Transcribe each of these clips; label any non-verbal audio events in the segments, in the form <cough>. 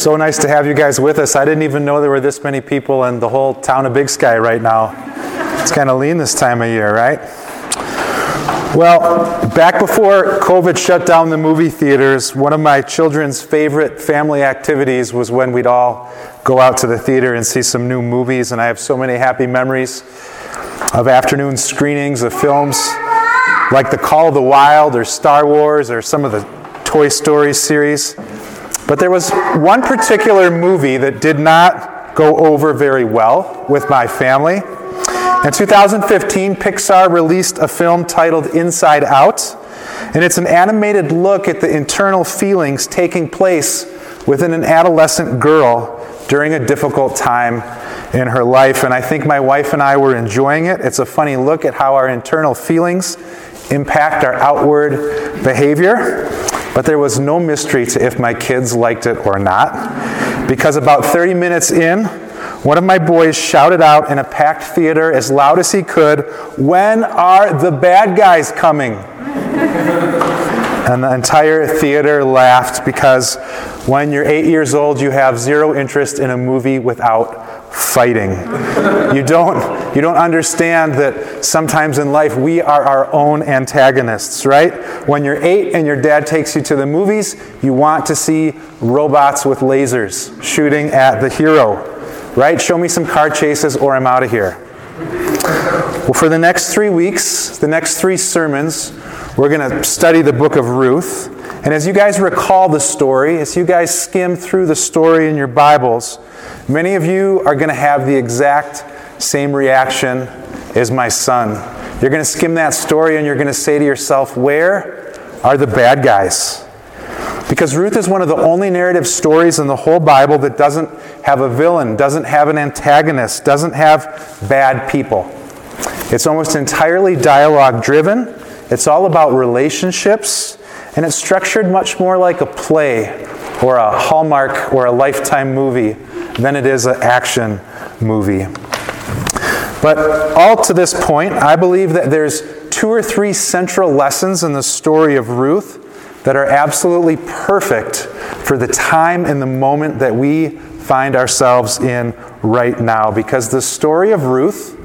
So nice to have you guys with us. I didn't even know there were this many people in the whole town of Big Sky right now. It's kind of lean this time of year, right? Well, back before COVID shut down the movie theaters, one of my children's favorite family activities was when we'd all go out to the theater and see some new movies. And I have so many happy memories of afternoon screenings of films like The Call of the Wild or Star Wars or some of the Toy Story series. But there was one particular movie that did not go over very well with my family. In 2015, Pixar released a film titled Inside Out, and it's an animated look at the internal feelings taking place within an adolescent girl during a difficult time in her life. And I think my wife and I were enjoying it. It's a funny look at how our internal feelings impact our outward behavior. But there was no mystery to if my kids liked it or not. Because about 30 minutes in, one of my boys shouted out in a packed theater as loud as he could, When are the bad guys coming? and the entire theater laughed because when you're eight years old, you have zero interest in a movie without fighting. You don't, you don't understand that sometimes in life we are our own antagonists, right? When you're eight and your dad takes you to the movies, you want to see robots with lasers shooting at the hero, right? Show me some car chases or I'm out of here. Well, for the next three weeks, the next three sermons, we're going to study the book of Ruth. And as you guys recall the story, as you guys skim through the story in your Bibles, Many of you are going to have the exact same reaction as my son. You're going to skim that story and you're going to say to yourself, Where are the bad guys? Because Ruth is one of the only narrative stories in the whole Bible that doesn't have a villain, doesn't have an antagonist, doesn't have bad people. It's almost entirely dialogue driven, it's all about relationships, and it's structured much more like a play or a Hallmark or a Lifetime movie than it is an action movie. But all to this point, I believe that there's two or three central lessons in the story of Ruth that are absolutely perfect for the time and the moment that we find ourselves in right now. Because the story of Ruth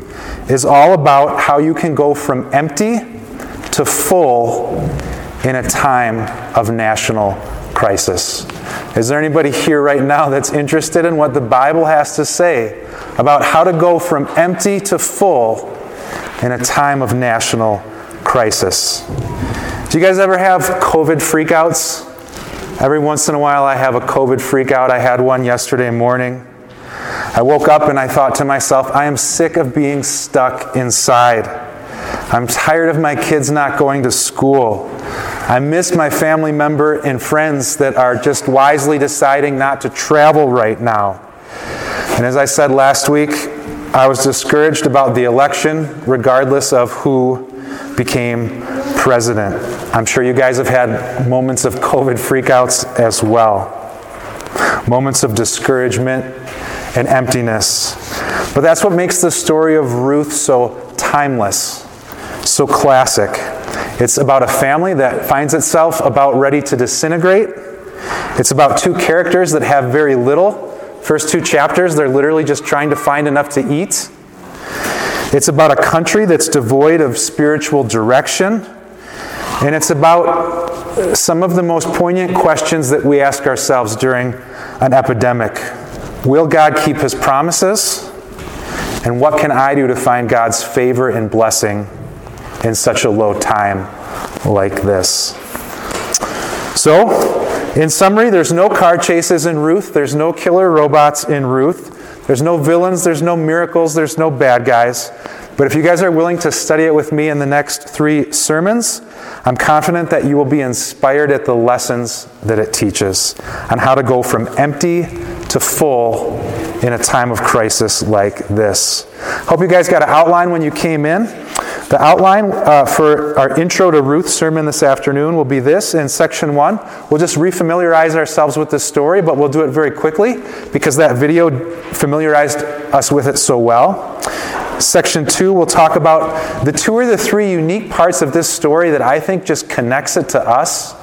is all about how you can go from empty to full in a time of national crisis. Is there anybody here right now that's interested in what the Bible has to say about how to go from empty to full in a time of national crisis? Do you guys ever have COVID freakouts? Every once in a while, I have a COVID freakout. I had one yesterday morning. I woke up and I thought to myself, I am sick of being stuck inside. I'm tired of my kids not going to school. I miss my family member and friends that are just wisely deciding not to travel right now. And as I said last week, I was discouraged about the election, regardless of who became president. I'm sure you guys have had moments of COVID freakouts as well, moments of discouragement and emptiness. But that's what makes the story of Ruth so timeless, so classic. It's about a family that finds itself about ready to disintegrate. It's about two characters that have very little. First two chapters, they're literally just trying to find enough to eat. It's about a country that's devoid of spiritual direction. And it's about some of the most poignant questions that we ask ourselves during an epidemic Will God keep his promises? And what can I do to find God's favor and blessing in such a low time like this. So, in summary, there's no car chases in Ruth, there's no killer robots in Ruth, there's no villains, there's no miracles, there's no bad guys. But if you guys are willing to study it with me in the next three sermons, I'm confident that you will be inspired at the lessons that it teaches on how to go from empty to full in a time of crisis like this. Hope you guys got an outline when you came in. The outline uh, for our intro to Ruth sermon this afternoon will be this in section one. We'll just refamiliarize ourselves with this story, but we'll do it very quickly because that video familiarized us with it so well. Section two, we'll talk about the two or the three unique parts of this story that I think just connects it to us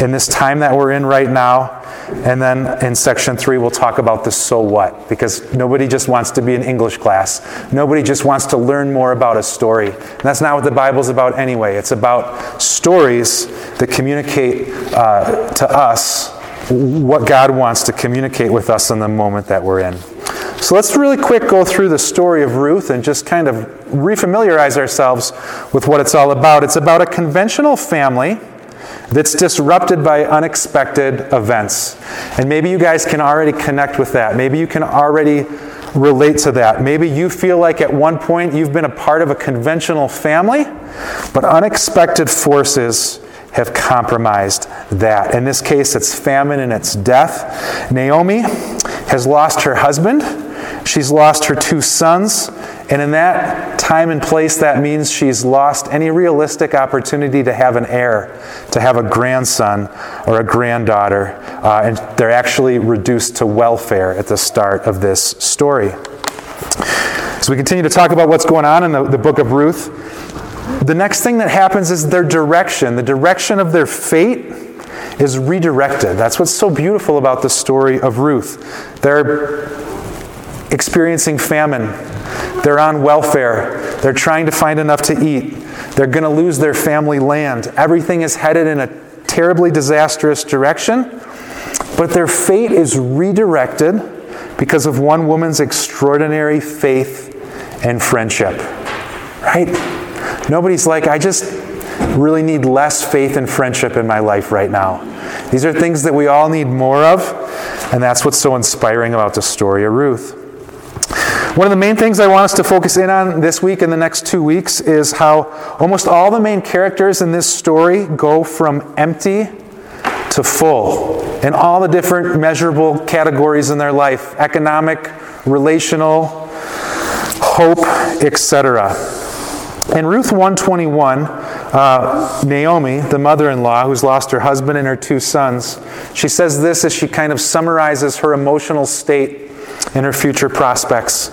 in this time that we're in right now. And then in section three, we'll talk about the so what, because nobody just wants to be in English class. Nobody just wants to learn more about a story. And that's not what the Bible's about anyway. It's about stories that communicate uh, to us what God wants to communicate with us in the moment that we're in. So let's really quick go through the story of Ruth and just kind of refamiliarize ourselves with what it's all about. It's about a conventional family that's disrupted by unexpected events. And maybe you guys can already connect with that. Maybe you can already relate to that. Maybe you feel like at one point you've been a part of a conventional family, but unexpected forces have compromised that. In this case, it's famine and it's death. Naomi has lost her husband, she's lost her two sons, and in that time and place, that means she's lost any realistic opportunity to have an heir, to have a grandson or a granddaughter. Uh, and they're actually reduced to welfare at the start of this story. So we continue to talk about what's going on in the, the book of Ruth. The next thing that happens is their direction, the direction of their fate is redirected. That's what's so beautiful about the story of Ruth. They're experiencing famine. They're on welfare. They're trying to find enough to eat. They're going to lose their family land. Everything is headed in a terribly disastrous direction. But their fate is redirected because of one woman's extraordinary faith and friendship. Right? Nobody's like, I just really need less faith and friendship in my life right now. These are things that we all need more of, and that's what's so inspiring about the story of Ruth. One of the main things I want us to focus in on this week and the next two weeks is how almost all the main characters in this story go from empty to full in all the different measurable categories in their life economic, relational, hope, etc. In Ruth 121, uh, Naomi, the mother in law who's lost her husband and her two sons, she says this as she kind of summarizes her emotional state and her future prospects.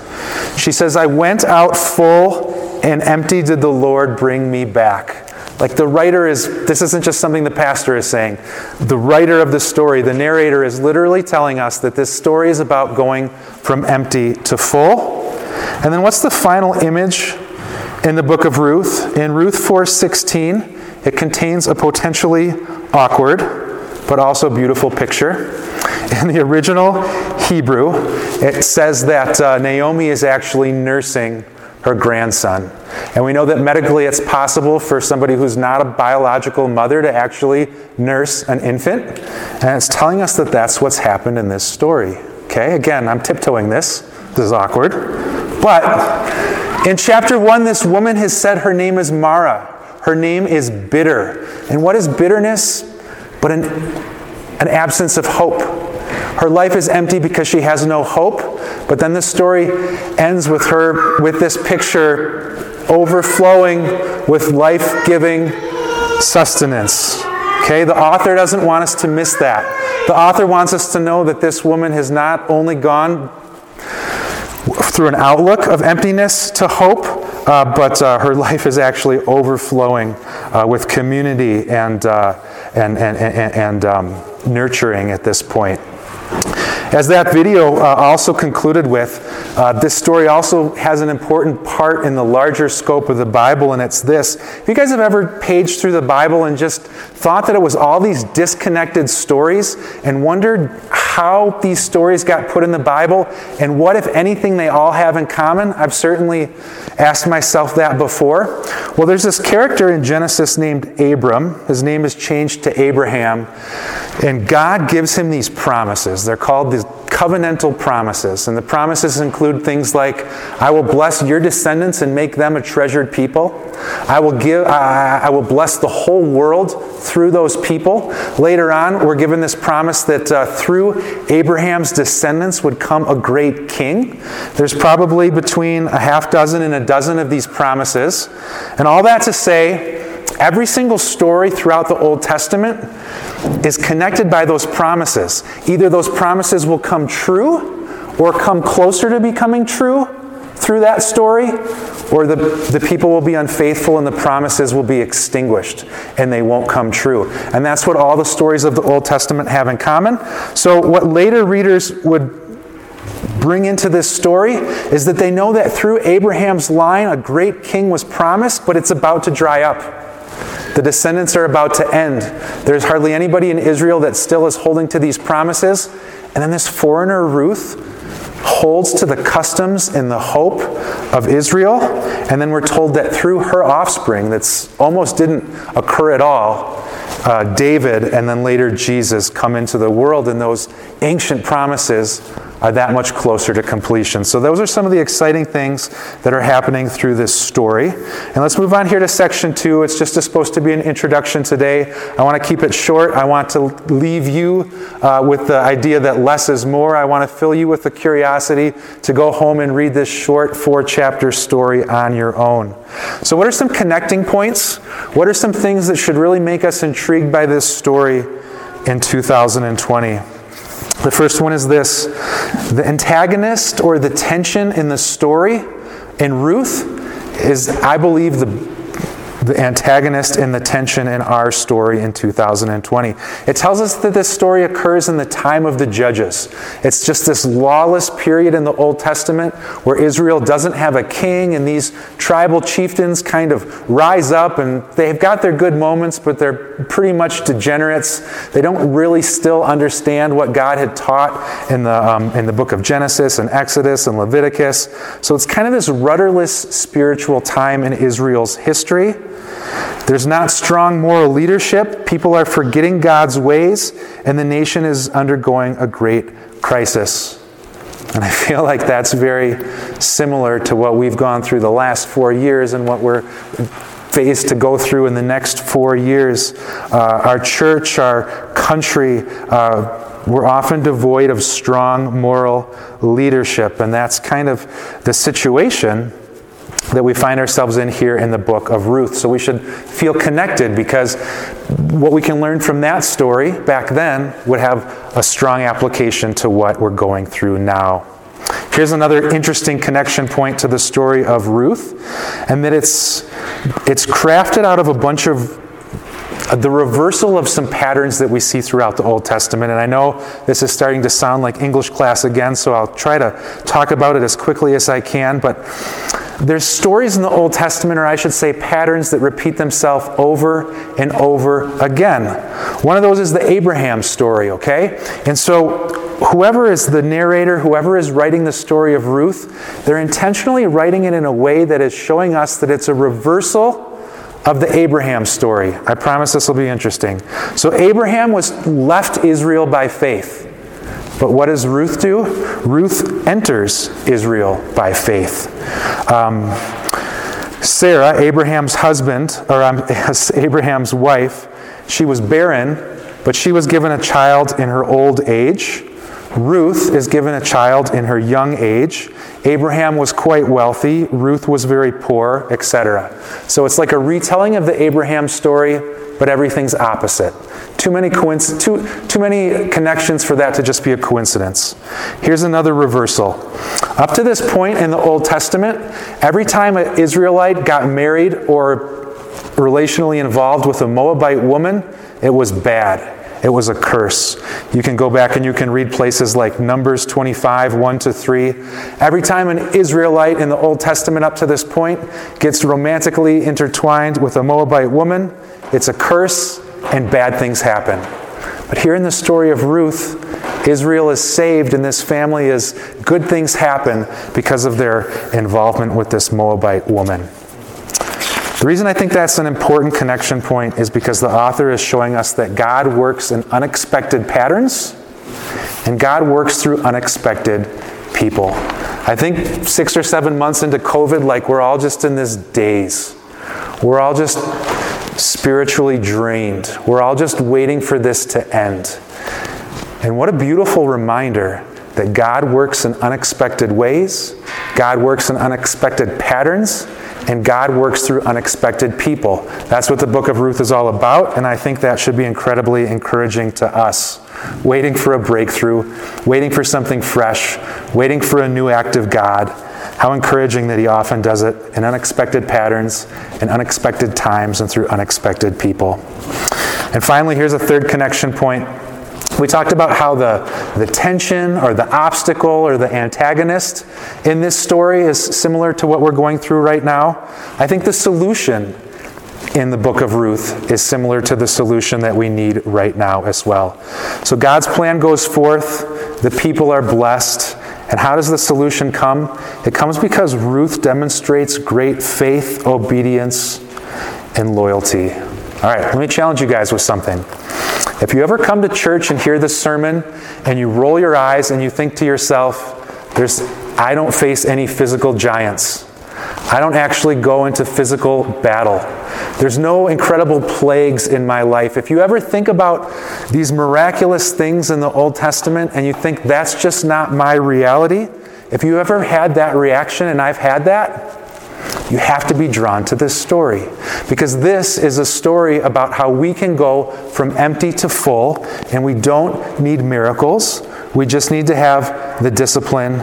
She says, I went out full and empty did the Lord bring me back. Like the writer is, this isn't just something the pastor is saying. The writer of the story, the narrator, is literally telling us that this story is about going from empty to full. And then what's the final image in the book of Ruth? In Ruth 4:16, it contains a potentially awkward but also beautiful picture. In the original Hebrew, it says that uh, Naomi is actually nursing her grandson. And we know that medically it's possible for somebody who's not a biological mother to actually nurse an infant. And it's telling us that that's what's happened in this story. Okay, again, I'm tiptoeing this. This is awkward. But in chapter 1, this woman has said her name is Mara. Her name is bitter. And what is bitterness? But an, an absence of hope. Her life is empty because she has no hope. But then the story ends with her with this picture overflowing with life-giving sustenance. Okay, the author doesn't want us to miss that. The author wants us to know that this woman has not only gone through an outlook of emptiness to hope, uh, but uh, her <laughs> life is actually overflowing uh, with community and, uh, and, and, and, and um, nurturing at this point. As that video uh, also concluded with, uh, this story also has an important part in the larger scope of the Bible, and it's this. If you guys have ever paged through the Bible and just thought that it was all these disconnected stories and wondered how these stories got put in the Bible and what, if anything, they all have in common, I've certainly asked myself that before. Well, there's this character in Genesis named Abram. His name is changed to Abraham, and God gives him these promises. They're called the covenantal promises. And the promises include things like, I will bless your descendants and make them a treasured people. I will give I, I will bless the whole world through those people. Later on, we're given this promise that uh, through Abraham's descendants would come a great king. There's probably between a half dozen and a dozen of these promises. And all that to say, Every single story throughout the Old Testament is connected by those promises. Either those promises will come true or come closer to becoming true through that story, or the, the people will be unfaithful and the promises will be extinguished and they won't come true. And that's what all the stories of the Old Testament have in common. So, what later readers would bring into this story is that they know that through Abraham's line, a great king was promised, but it's about to dry up. The descendants are about to end. There's hardly anybody in Israel that still is holding to these promises. And then this foreigner, Ruth, holds to the customs and the hope of Israel. And then we're told that through her offspring, that's almost didn't occur at all, uh, David and then later Jesus come into the world, and those ancient promises are that much closer to completion. So, those are some of the exciting things that are happening through this story. And let's move on here to section two. It's just supposed to be an introduction today. I want to keep it short. I want to leave you uh, with the idea that less is more. I want to fill you with the curiosity to go home and read this short four chapter story on your own. So, what are some connecting points? What are some things that should really make us intrigued by this story in 2020? The first one is this. The antagonist or the tension in the story in Ruth is, I believe, the the antagonist and the tension in our story in 2020. It tells us that this story occurs in the time of the judges. It's just this lawless period in the Old Testament where Israel doesn't have a king, and these tribal chieftains kind of rise up and they've got their good moments, but they're pretty much degenerates. They don't really still understand what God had taught in the, um, in the book of Genesis and Exodus and Leviticus. So it's kind of this rudderless spiritual time in Israel's history. There's not strong moral leadership. People are forgetting God's ways, and the nation is undergoing a great crisis. And I feel like that's very similar to what we've gone through the last four years and what we're faced to go through in the next four years. Uh, our church, our country, uh, we're often devoid of strong moral leadership, and that's kind of the situation that we find ourselves in here in the book of Ruth. So we should feel connected because what we can learn from that story back then would have a strong application to what we're going through now. Here's another interesting connection point to the story of Ruth, and that it's, it's crafted out of a bunch of the reversal of some patterns that we see throughout the Old Testament. And I know this is starting to sound like English class again, so I'll try to talk about it as quickly as I can. But there's stories in the Old Testament, or I should say patterns that repeat themselves over and over again. One of those is the Abraham story, okay? And so whoever is the narrator, whoever is writing the story of Ruth, they're intentionally writing it in a way that is showing us that it's a reversal of the Abraham story. I promise this will be interesting. So, Abraham was left Israel by faith. But what does Ruth do? Ruth enters Israel by faith. Um, Sarah, Abraham's husband, or um, <laughs> Abraham's wife, she was barren, but she was given a child in her old age. Ruth is given a child in her young age. Abraham was quite wealthy, Ruth was very poor, etc. So it's like a retelling of the Abraham story, but everything's opposite. Too many, coinc- too, too many connections for that to just be a coincidence. Here's another reversal. Up to this point in the Old Testament, every time an Israelite got married or relationally involved with a Moabite woman, it was bad. It was a curse. You can go back and you can read places like Numbers 25, 1 to 3. Every time an Israelite in the Old Testament up to this point gets romantically intertwined with a Moabite woman, it's a curse and bad things happen. But here in the story of Ruth, Israel is saved and this family is good things happen because of their involvement with this Moabite woman. The reason I think that's an important connection point is because the author is showing us that God works in unexpected patterns and God works through unexpected people. I think six or seven months into COVID, like we're all just in this daze. We're all just spiritually drained. We're all just waiting for this to end. And what a beautiful reminder that God works in unexpected ways, God works in unexpected patterns, and God works through unexpected people. That's what the book of Ruth is all about, and I think that should be incredibly encouraging to us. Waiting for a breakthrough, waiting for something fresh, waiting for a new act of God. How encouraging that He often does it in unexpected patterns, in unexpected times, and through unexpected people. And finally, here's a third connection point. We talked about how the, the tension or the obstacle or the antagonist in this story is similar to what we're going through right now. I think the solution in the book of Ruth is similar to the solution that we need right now as well. So God's plan goes forth, the people are blessed. And how does the solution come? It comes because Ruth demonstrates great faith, obedience, and loyalty. All right, let me challenge you guys with something. If you ever come to church and hear this sermon and you roll your eyes and you think to yourself, there's I don't face any physical giants. I don't actually go into physical battle. There's no incredible plagues in my life. If you ever think about these miraculous things in the Old Testament and you think that's just not my reality, if you ever had that reaction, and I've had that, you have to be drawn to this story. Because this is a story about how we can go from empty to full, and we don't need miracles. We just need to have the discipline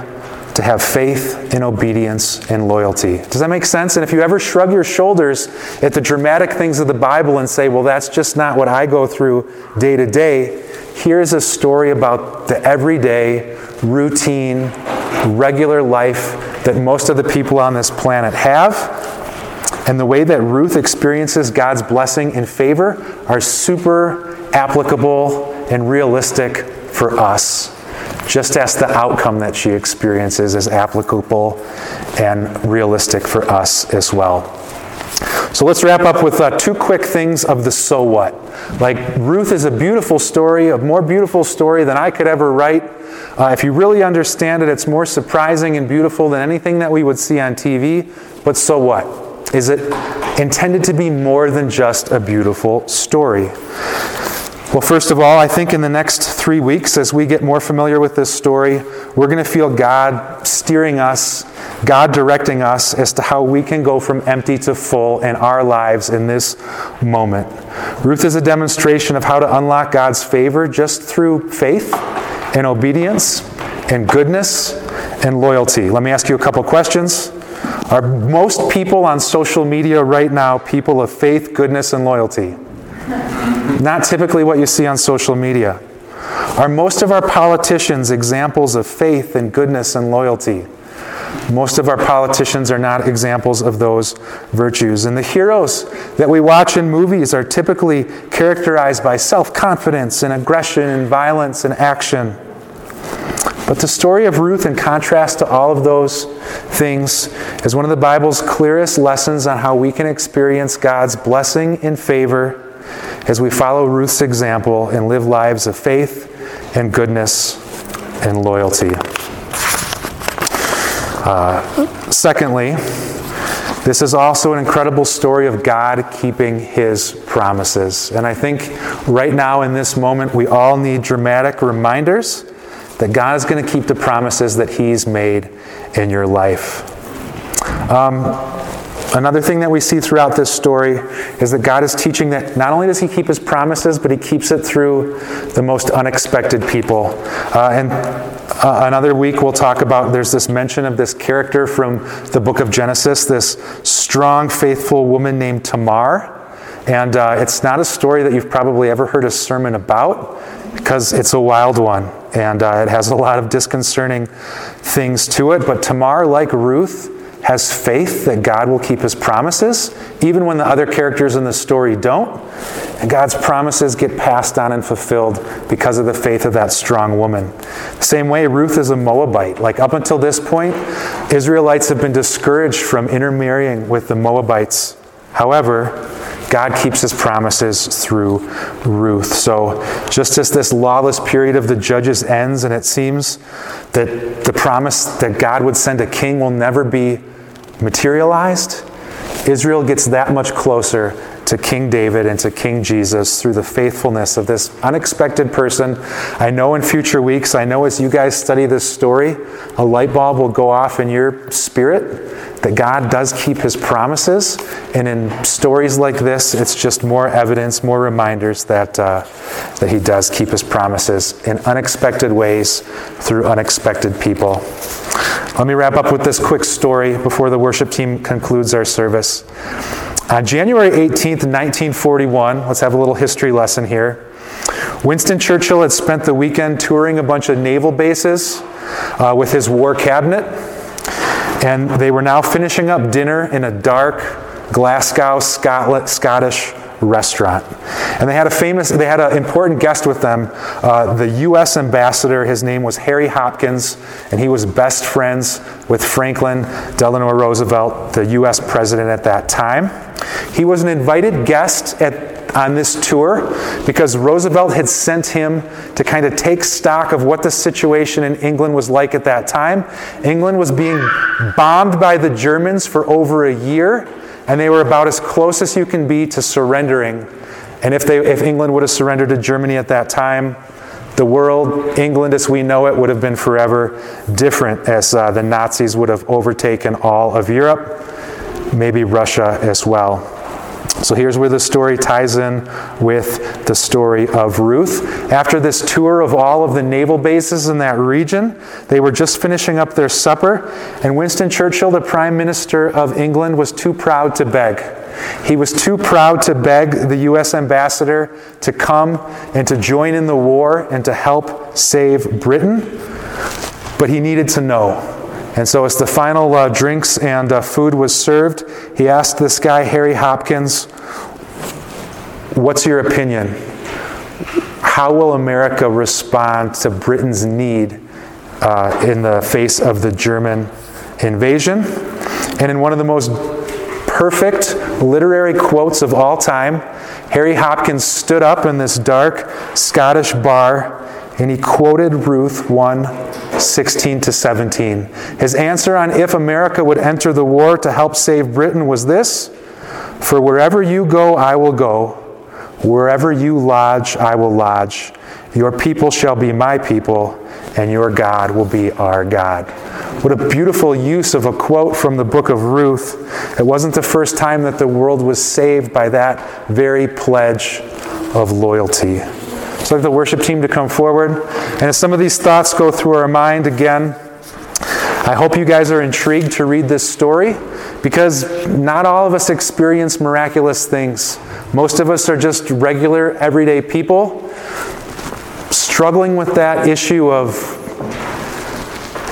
to have faith and obedience and loyalty. Does that make sense? And if you ever shrug your shoulders at the dramatic things of the Bible and say, well, that's just not what I go through day to day, here's a story about the everyday, routine, regular life that most of the people on this planet have. And the way that Ruth experiences God's blessing and favor are super applicable and realistic for us just as the outcome that she experiences is applicable and realistic for us as well. So let's wrap up with uh, two quick things of the so what. Like, Ruth is a beautiful story, a more beautiful story than I could ever write. Uh, if you really understand it, it's more surprising and beautiful than anything that we would see on TV. But so what? Is it intended to be more than just a beautiful story? Well, first of all, I think in the next three weeks, as we get more familiar with this story, we're going to feel God steering us, God directing us as to how we can go from empty to full in our lives in this moment. Ruth is a demonstration of how to unlock God's favor just through faith and obedience and goodness and loyalty. Let me ask you a couple questions. Are most people on social media right now people of faith, goodness, and loyalty? Not typically what you see on social media. Are most of our politicians examples of faith and goodness and loyalty? Most of our politicians are not examples of those virtues. And the heroes that we watch in movies are typically characterized by self confidence and aggression and violence and action. But the story of Ruth, in contrast to all of those things, is one of the Bible's clearest lessons on how we can experience God's blessing and favor as we follow Ruth's example and live lives of faith and goodness and loyalty. Uh, secondly, this is also an incredible story of God keeping his promises. And I think right now in this moment, we all need dramatic reminders that God is going to keep the promises that he's made in your life. Um, Another thing that we see throughout this story is that God is teaching that not only does He keep His promises, but He keeps it through the most unexpected people. Uh, and uh, another week we'll talk about there's this mention of this character from the book of Genesis, this strong, faithful woman named Tamar. And uh, it's not a story that you've probably ever heard a sermon about because it's a wild one and uh, it has a lot of disconcerting things to it. But Tamar, like Ruth, has faith that God will keep his promises, even when the other characters in the story don't. And God's promises get passed on and fulfilled because of the faith of that strong woman. Same way, Ruth is a Moabite. Like up until this point, Israelites have been discouraged from intermarrying with the Moabites. However, God keeps his promises through Ruth. So, just as this lawless period of the judges ends, and it seems that the promise that God would send a king will never be materialized, Israel gets that much closer to King David and to King Jesus through the faithfulness of this unexpected person. I know in future weeks, I know as you guys study this story, a light bulb will go off in your spirit that God does keep his promises. And in stories like this, it's just more evidence, more reminders that, uh, that he does keep his promises in unexpected ways through unexpected people. Let me wrap up with this quick story before the worship team concludes our service. On January 18th, 1941, let's have a little history lesson here. Winston Churchill had spent the weekend touring a bunch of naval bases uh, with his war cabinet, and they were now finishing up dinner in a dark Glasgow, Scotland, Scottish restaurant. And they had a famous, they had an important guest with them, uh, the U.S. ambassador. His name was Harry Hopkins, and he was best friends with Franklin Delano Roosevelt, the U.S. president at that time. He was an invited guest at on this tour because Roosevelt had sent him to kind of take stock of what the situation in England was like at that time. England was being bombed by the Germans for over a year and they were about as close as you can be to surrendering. And if, they, if England would have surrendered to Germany at that time, the world, England as we know it, would have been forever different as uh, the Nazis would have overtaken all of Europe, maybe Russia as well. So here's where the story ties in with the story of Ruth. After this tour of all of the naval bases in that region, they were just finishing up their supper, and Winston Churchill, the Prime Minister of England, was too proud to beg. He was too proud to beg the U.S. ambassador to come and to join in the war and to help save Britain, but he needed to know. And so, as the final uh, drinks and uh, food was served, he asked this guy, Harry Hopkins, What's your opinion? How will America respond to Britain's need uh, in the face of the German invasion? And in one of the most perfect literary quotes of all time, Harry Hopkins stood up in this dark Scottish bar and he quoted Ruth 1 16 to 17. His answer on if America would enter the war to help save Britain was this For wherever you go, I will go. Wherever you lodge, I will lodge. Your people shall be my people, and your God will be our God. What a beautiful use of a quote from the book of Ruth. It wasn't the first time that the world was saved by that very pledge of loyalty. So I'd like the worship team to come forward. And as some of these thoughts go through our mind again, I hope you guys are intrigued to read this story because not all of us experience miraculous things. Most of us are just regular, everyday people struggling with that issue of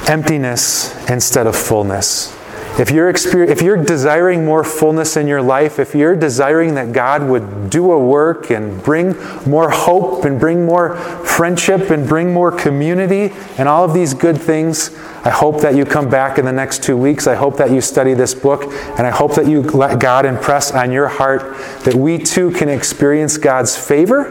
emptiness instead of fullness. If you're, if you're desiring more fullness in your life, if you're desiring that God would do a work and bring more hope and bring more friendship and bring more community and all of these good things, I hope that you come back in the next two weeks. I hope that you study this book, and I hope that you let God impress on your heart that we too can experience God's favor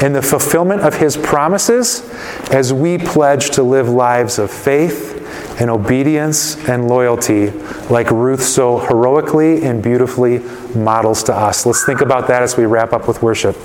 and the fulfillment of His promises as we pledge to live lives of faith and obedience and loyalty, like Ruth so heroically and beautifully models to us. Let's think about that as we wrap up with worship.